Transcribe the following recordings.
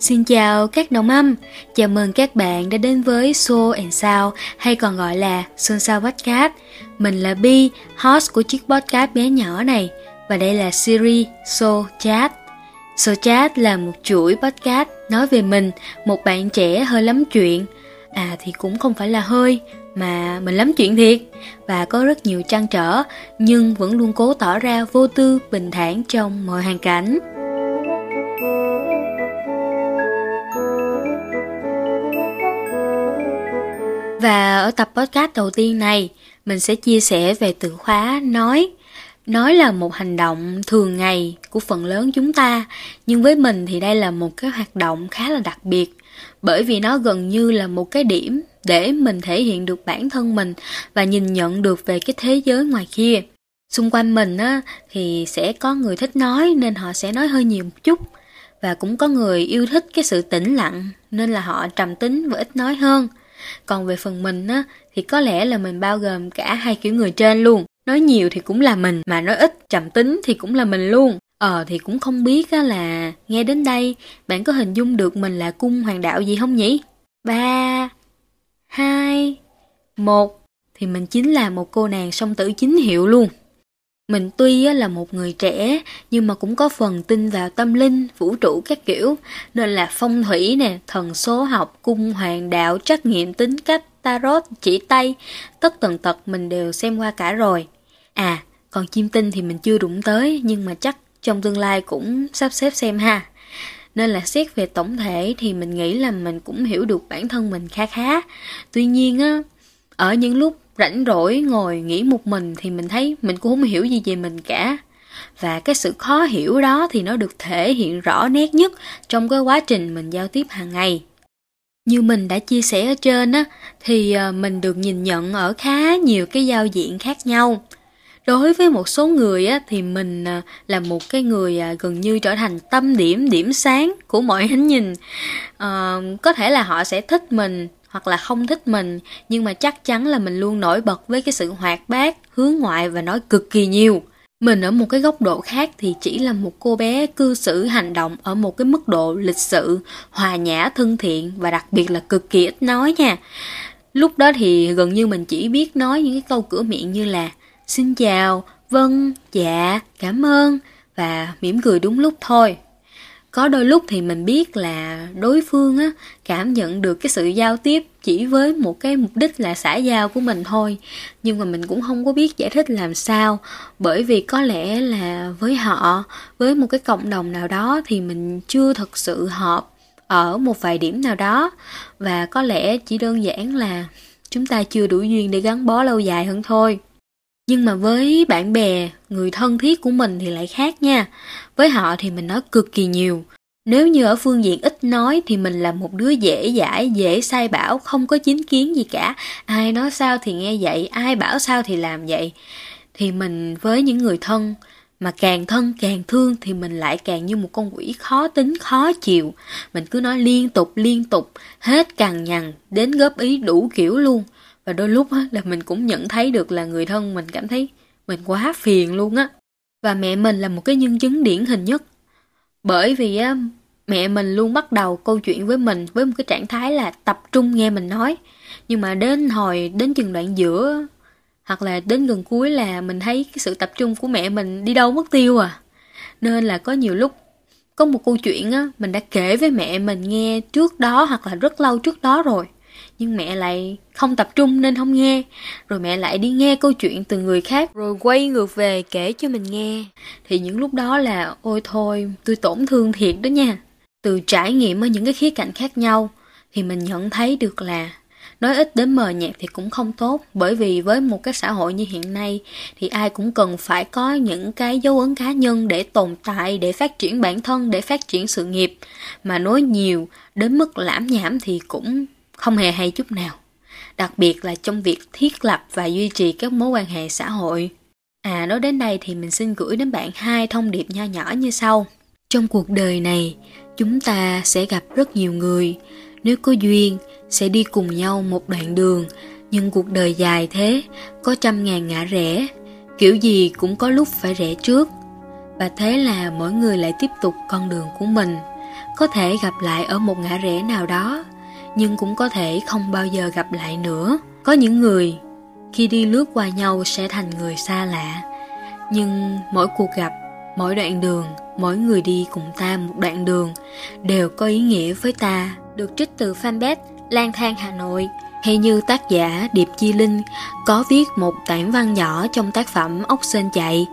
Xin chào các đồng âm, chào mừng các bạn đã đến với Soul and Sound hay còn gọi là Soul Sound Podcast. Mình là Bi, host của chiếc podcast bé nhỏ này và đây là series Soul Chat. Soul Chat là một chuỗi podcast nói về mình, một bạn trẻ hơi lắm chuyện. À thì cũng không phải là hơi, mà mình lắm chuyện thiệt và có rất nhiều trăn trở nhưng vẫn luôn cố tỏ ra vô tư, bình thản trong mọi hoàn cảnh. Và ở tập podcast đầu tiên này, mình sẽ chia sẻ về từ khóa nói. Nói là một hành động thường ngày của phần lớn chúng ta, nhưng với mình thì đây là một cái hoạt động khá là đặc biệt, bởi vì nó gần như là một cái điểm để mình thể hiện được bản thân mình và nhìn nhận được về cái thế giới ngoài kia. Xung quanh mình á thì sẽ có người thích nói nên họ sẽ nói hơi nhiều một chút và cũng có người yêu thích cái sự tĩnh lặng nên là họ trầm tính và ít nói hơn. Còn về phần mình á, thì có lẽ là mình bao gồm cả hai kiểu người trên luôn. Nói nhiều thì cũng là mình, mà nói ít, chậm tính thì cũng là mình luôn. Ờ thì cũng không biết á là nghe đến đây, bạn có hình dung được mình là cung hoàng đạo gì không nhỉ? Ba, hai, một thì mình chính là một cô nàng song tử chính hiệu luôn. Mình tuy là một người trẻ nhưng mà cũng có phần tin vào tâm linh, vũ trụ các kiểu, nên là phong thủy nè, thần số học, cung hoàng đạo, trách nghiệm tính cách, tarot, chỉ tay, tất tần tật mình đều xem qua cả rồi. À, còn chim tinh thì mình chưa đụng tới nhưng mà chắc trong tương lai cũng sắp xếp xem ha. Nên là xét về tổng thể thì mình nghĩ là mình cũng hiểu được bản thân mình khá khá. Tuy nhiên á, ở những lúc rảnh rỗi ngồi nghĩ một mình thì mình thấy mình cũng không hiểu gì về mình cả. Và cái sự khó hiểu đó thì nó được thể hiện rõ nét nhất trong cái quá trình mình giao tiếp hàng ngày. Như mình đã chia sẻ ở trên á thì ờ, mình được nhìn nhận ở khá nhiều cái giao diện khác nhau. Đối với một số người á thì mình ờ, là một cái người ờ, gần như trở thành tâm điểm điểm sáng của mọi ánh nhìn. À, có thể là họ sẽ thích mình hoặc là không thích mình, nhưng mà chắc chắn là mình luôn nổi bật với cái sự hoạt bát, hướng ngoại và nói cực kỳ nhiều. Mình ở một cái góc độ khác thì chỉ là một cô bé cư xử hành động ở một cái mức độ lịch sự, hòa nhã, thân thiện và đặc biệt là cực kỳ ít nói nha. Lúc đó thì gần như mình chỉ biết nói những cái câu cửa miệng như là xin chào vâng dạ cảm ơn và mỉm cười đúng lúc thôi có đôi lúc thì mình biết là đối phương á, cảm nhận được cái sự giao tiếp chỉ với một cái mục đích là xã giao của mình thôi. Nhưng mà mình cũng không có biết giải thích làm sao. Bởi vì có lẽ là với họ, với một cái cộng đồng nào đó thì mình chưa thực sự hợp ở một vài điểm nào đó. Và có lẽ chỉ đơn giản là chúng ta chưa đủ duyên để gắn bó lâu dài hơn thôi nhưng mà với bạn bè, người thân thiết của mình thì lại khác nha. Với họ thì mình nói cực kỳ nhiều. Nếu như ở phương diện ít nói thì mình là một đứa dễ dãi, dễ sai bảo, không có chính kiến gì cả. Ai nói sao thì nghe vậy, ai bảo sao thì làm vậy. Thì mình với những người thân, mà càng thân càng thương thì mình lại càng như một con quỷ khó tính khó chịu mình cứ nói liên tục liên tục hết cằn nhằn đến góp ý đủ kiểu luôn và đôi lúc á, là mình cũng nhận thấy được là người thân mình cảm thấy mình quá phiền luôn á. Và mẹ mình là một cái nhân chứng điển hình nhất. Bởi vì á mẹ mình luôn bắt đầu câu chuyện với mình với một cái trạng thái là tập trung nghe mình nói. Nhưng mà đến hồi đến chừng đoạn giữa hoặc là đến gần cuối là mình thấy cái sự tập trung của mẹ mình đi đâu mất tiêu à. Nên là có nhiều lúc có một câu chuyện á mình đã kể với mẹ mình nghe trước đó hoặc là rất lâu trước đó rồi nhưng mẹ lại không tập trung nên không nghe. Rồi mẹ lại đi nghe câu chuyện từ người khác. Rồi quay ngược về kể cho mình nghe. Thì những lúc đó là ôi thôi tôi tổn thương thiệt đó nha. Từ trải nghiệm ở những cái khía cạnh khác nhau thì mình nhận thấy được là nói ít đến mờ nhạt thì cũng không tốt. Bởi vì với một cái xã hội như hiện nay thì ai cũng cần phải có những cái dấu ấn cá nhân để tồn tại để phát triển bản thân để phát triển sự nghiệp. Mà nói nhiều đến mức lãm nhảm thì cũng không hề hay chút nào. Đặc biệt là trong việc thiết lập và duy trì các mối quan hệ xã hội. À nói đến đây thì mình xin gửi đến bạn hai thông điệp nho nhỏ như sau. Trong cuộc đời này chúng ta sẽ gặp rất nhiều người. Nếu có duyên sẽ đi cùng nhau một đoạn đường nhưng cuộc đời dài thế có trăm ngàn ngã rẽ. Kiểu gì cũng có lúc phải rẽ trước. Và thế là mỗi người lại tiếp tục con đường của mình. Có thể gặp lại ở một ngã rẽ nào đó, nhưng cũng có thể không bao giờ gặp lại nữa. Có những người khi đi lướt qua nhau sẽ thành người xa lạ, nhưng mỗi cuộc gặp, mỗi đoạn đường, mỗi người đi cùng ta một đoạn đường đều có ý nghĩa với ta. Được trích từ fanpage Lang thang Hà Nội hay như tác giả Điệp Chi Linh có viết một tản văn nhỏ trong tác phẩm Ốc Sên Chạy.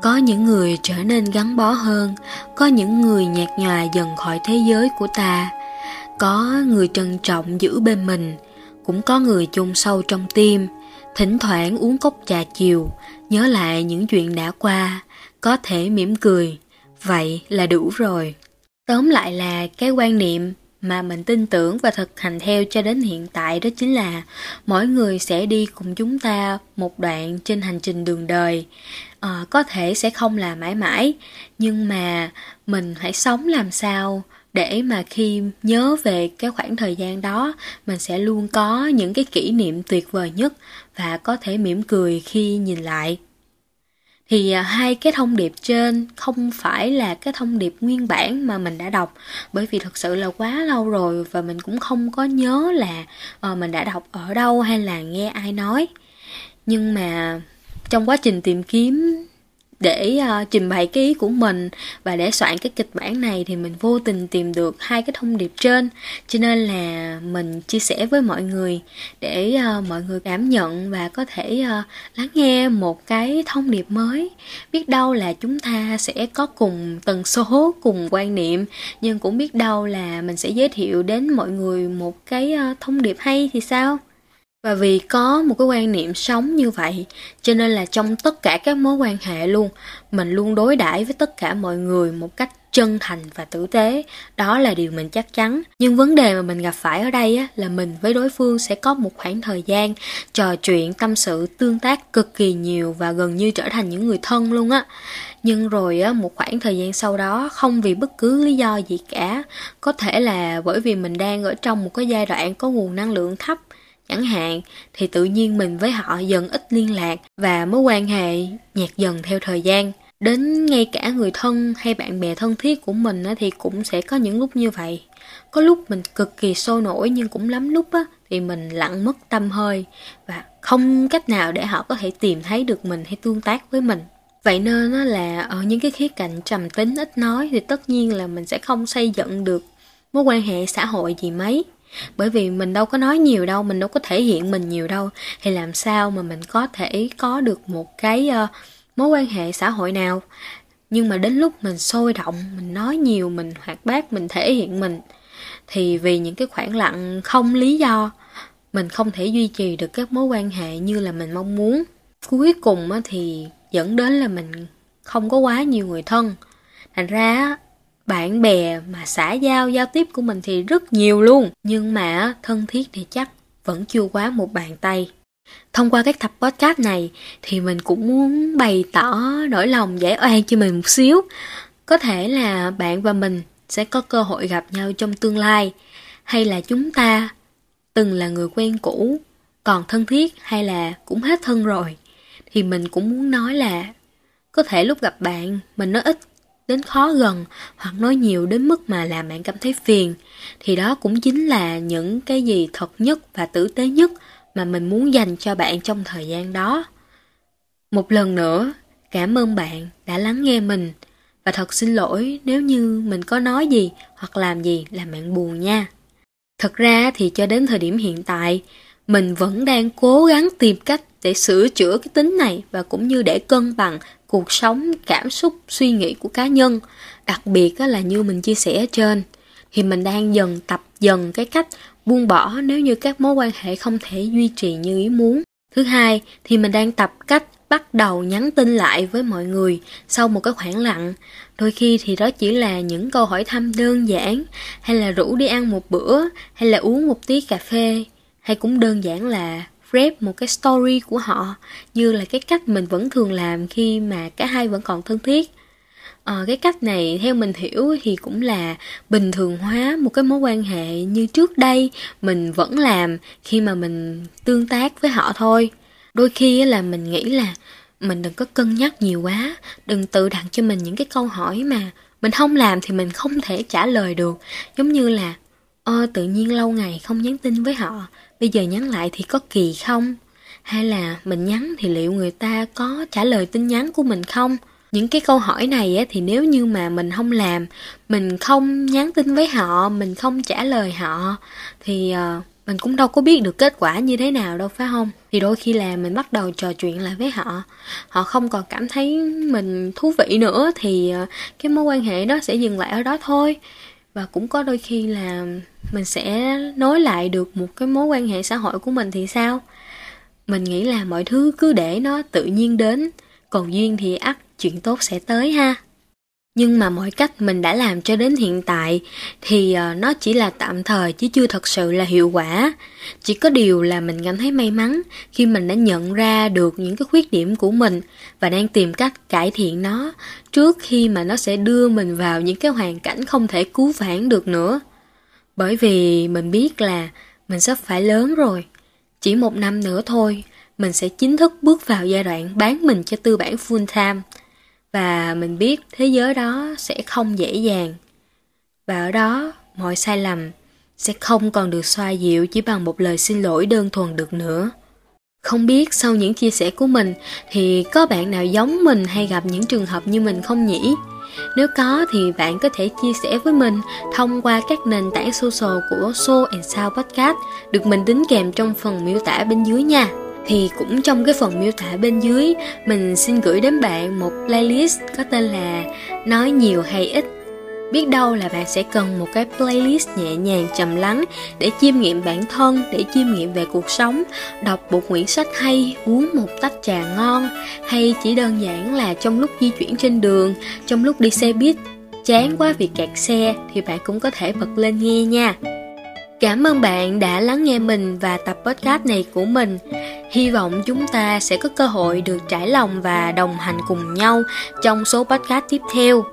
Có những người trở nên gắn bó hơn, có những người nhạt nhòa dần khỏi thế giới của ta, có người trân trọng giữ bên mình, cũng có người chôn sâu trong tim, thỉnh thoảng uống cốc trà chiều, nhớ lại những chuyện đã qua, có thể mỉm cười, vậy là đủ rồi. Tóm lại là cái quan niệm mà mình tin tưởng và thực hành theo cho đến hiện tại đó chính là mỗi người sẽ đi cùng chúng ta một đoạn trên hành trình đường đời à, có thể sẽ không là mãi mãi nhưng mà mình hãy sống làm sao để mà khi nhớ về cái khoảng thời gian đó mình sẽ luôn có những cái kỷ niệm tuyệt vời nhất và có thể mỉm cười khi nhìn lại. Thì à, hai cái thông điệp trên không phải là cái thông điệp nguyên bản mà mình đã đọc bởi vì thật sự là quá lâu rồi và mình cũng không có nhớ là uh, mình đã đọc ở đâu hay là nghe ai nói. Nhưng mà trong quá trình tìm kiếm để uh, trình bày cái ý của mình. Và để soạn cái kịch bản này thì mình vô tình tìm được hai cái thông điệp trên. Cho nên là mình chia sẻ với mọi người để uh, mọi người cảm nhận và có thể uh, lắng nghe một cái thông điệp mới. Biết đâu là chúng ta sẽ có cùng tần số cùng quan niệm nhưng cũng biết đâu là mình sẽ giới thiệu đến mọi người một cái uh, thông điệp hay thì sao? Và vì có một cái quan niệm sống như vậy, cho nên là trong tất cả các mối quan hệ luôn, mình luôn đối đãi với tất cả mọi người một cách chân thành và tử tế, đó là điều mình chắc chắn. Nhưng vấn đề mà mình gặp phải ở đây á, là mình với đối phương sẽ có một khoảng thời gian trò chuyện, tâm sự, tương tác cực kỳ nhiều và gần như trở thành những người thân luôn á. Nhưng rồi á, một khoảng thời gian sau đó không vì bất cứ lý do gì cả, có thể là bởi vì mình đang ở trong một cái giai đoạn có nguồn năng lượng thấp chẳng hạn thì tự nhiên mình với họ dần ít liên lạc và mối quan hệ nhạt dần theo thời gian. Đến ngay cả người thân hay bạn bè thân thiết của mình thì cũng sẽ có những lúc như vậy. Có lúc mình cực kỳ sôi nổi nhưng cũng lắm lúc á, thì mình lặng mất tâm hơi và không cách nào để họ có thể tìm thấy được mình hay tương tác với mình. Vậy nên là ở những cái khía cạnh trầm tính ít nói thì tất nhiên là mình sẽ không xây dựng được mối quan hệ xã hội gì mấy bởi vì mình đâu có nói nhiều đâu mình đâu có thể hiện mình nhiều đâu. Thì làm sao mà mình có thể có được một cái uh, mối quan hệ xã hội nào? Nhưng mà đến lúc mình sôi động mình nói nhiều mình hoạt bát mình thể hiện mình thì vì những cái khoảng lặng không lý do mình không thể duy trì được các mối quan hệ như là mình mong muốn. Cuối cùng thì dẫn đến là mình không có quá nhiều người thân. Thành ra bạn bè mà xã giao giao tiếp của mình thì rất nhiều luôn. Nhưng mà thân thiết thì chắc vẫn chưa quá một bàn tay. Thông qua các tập podcast này thì mình cũng muốn bày tỏ nỗi lòng giải oan cho mình một xíu. Có thể là bạn và mình sẽ có cơ hội gặp nhau trong tương lai. Hay là chúng ta từng là người quen cũ, còn thân thiết hay là cũng hết thân rồi. Thì mình cũng muốn nói là có thể lúc gặp bạn, mình nói ít đến khó gần hoặc nói nhiều đến mức mà làm bạn cảm thấy phiền, thì đó cũng chính là những cái gì thật nhất và tử tế nhất mà mình muốn dành cho bạn trong thời gian đó. Một lần nữa, cảm ơn bạn đã lắng nghe mình. Và thật xin lỗi nếu như mình có nói gì hoặc làm gì làm bạn buồn nha. Thật ra thì cho đến thời điểm hiện tại, mình vẫn đang cố gắng tìm cách để sửa chữa cái tính này và cũng như để cân bằng cuộc sống, cảm xúc, suy nghĩ của cá nhân. Đặc biệt là như mình chia sẻ ở trên, thì mình đang dần tập dần cái cách buông bỏ nếu như các mối quan hệ không thể duy trì như ý muốn. Thứ hai thì mình đang tập cách bắt đầu nhắn tin lại với mọi người sau một cái khoảng lặng. Đôi khi thì đó chỉ là những câu hỏi thăm đơn giản, hay là rủ đi ăn một bữa, hay là uống một tí cà phê, hay cũng đơn giản là rep một cái story của họ như là cái cách mình vẫn thường làm khi mà cả hai vẫn còn thân thiết. À, cái cách này theo mình hiểu thì cũng là bình thường hóa một cái mối quan hệ như trước đây mình vẫn làm khi mà mình tương tác với họ thôi. Đôi khi là mình nghĩ là mình đừng có cân nhắc nhiều quá đừng tự đặt cho mình những cái câu hỏi mà mình không làm thì mình không thể trả lời được. Giống như là ơ tự nhiên lâu ngày không nhắn tin với họ bây giờ nhắn lại thì có kỳ không? Hay là mình nhắn thì liệu người ta có trả lời tin nhắn của mình không? Những cái câu hỏi này á, thì nếu như mà mình không làm mình không nhắn tin với họ mình không trả lời họ thì uh, mình cũng đâu có biết được kết quả như thế nào đâu phải không? Thì đôi khi là mình bắt đầu trò chuyện lại với họ họ không còn cảm thấy mình thú vị nữa thì uh, cái mối quan hệ đó sẽ dừng lại ở đó thôi và cũng có đôi khi là mình sẽ nối lại được một cái mối quan hệ xã hội của mình thì sao? Mình nghĩ là mọi thứ cứ để nó tự nhiên đến, còn duyên thì ắt, chuyện tốt sẽ tới ha nhưng mà mọi cách mình đã làm cho đến hiện tại thì ờ, nó chỉ là tạm thời chứ chưa thật sự là hiệu quả. Chỉ có điều là mình cảm thấy may mắn khi mình đã nhận ra được những cái khuyết điểm của mình và đang tìm cách cải thiện nó trước khi mà nó sẽ đưa mình vào những cái hoàn cảnh không thể cứu vãn được nữa. Bởi vì mình biết là mình sắp phải lớn rồi. Chỉ một năm nữa thôi, mình sẽ chính thức bước vào giai đoạn bán mình cho tư bản full time và mình biết thế giới đó sẽ không dễ dàng. Và ở đó, mọi sai lầm sẽ không còn được xoa dịu chỉ bằng một lời xin lỗi đơn thuần được nữa. Không biết sau những chia sẻ của mình thì có bạn nào giống mình hay gặp những trường hợp như mình không nhỉ? Nếu có thì bạn có thể chia sẻ với mình thông qua các nền tảng social của Soul and Sound Podcast được mình đính kèm trong phần miêu tả bên dưới nha thì cũng trong cái phần miêu tả bên dưới, mình xin gửi đến bạn một playlist có tên là nói nhiều hay ít. Biết đâu là bạn sẽ cần một cái playlist nhẹ nhàng trầm lắng để chiêm nghiệm bản thân, để chiêm nghiệm về cuộc sống, đọc một quyển sách hay, uống một tách trà ngon, hay chỉ đơn giản là trong lúc di chuyển trên đường, trong lúc đi xe buýt. Chán quá vì kẹt xe thì bạn cũng có thể bật lên nghe nha. Cảm ơn bạn đã lắng nghe mình và tập podcast này của mình. Hy vọng chúng ta sẽ có cơ hội được trải lòng và đồng hành cùng nhau trong số podcast tiếp theo.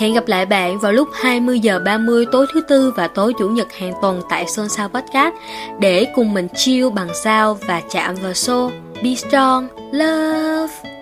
Hẹn gặp lại bạn vào lúc 20 giờ 30 tối thứ tư và tối chủ nhật hàng tuần tại Sơn Sao Podcast để cùng mình chill bằng sao và chạm vào show. Be strong, love.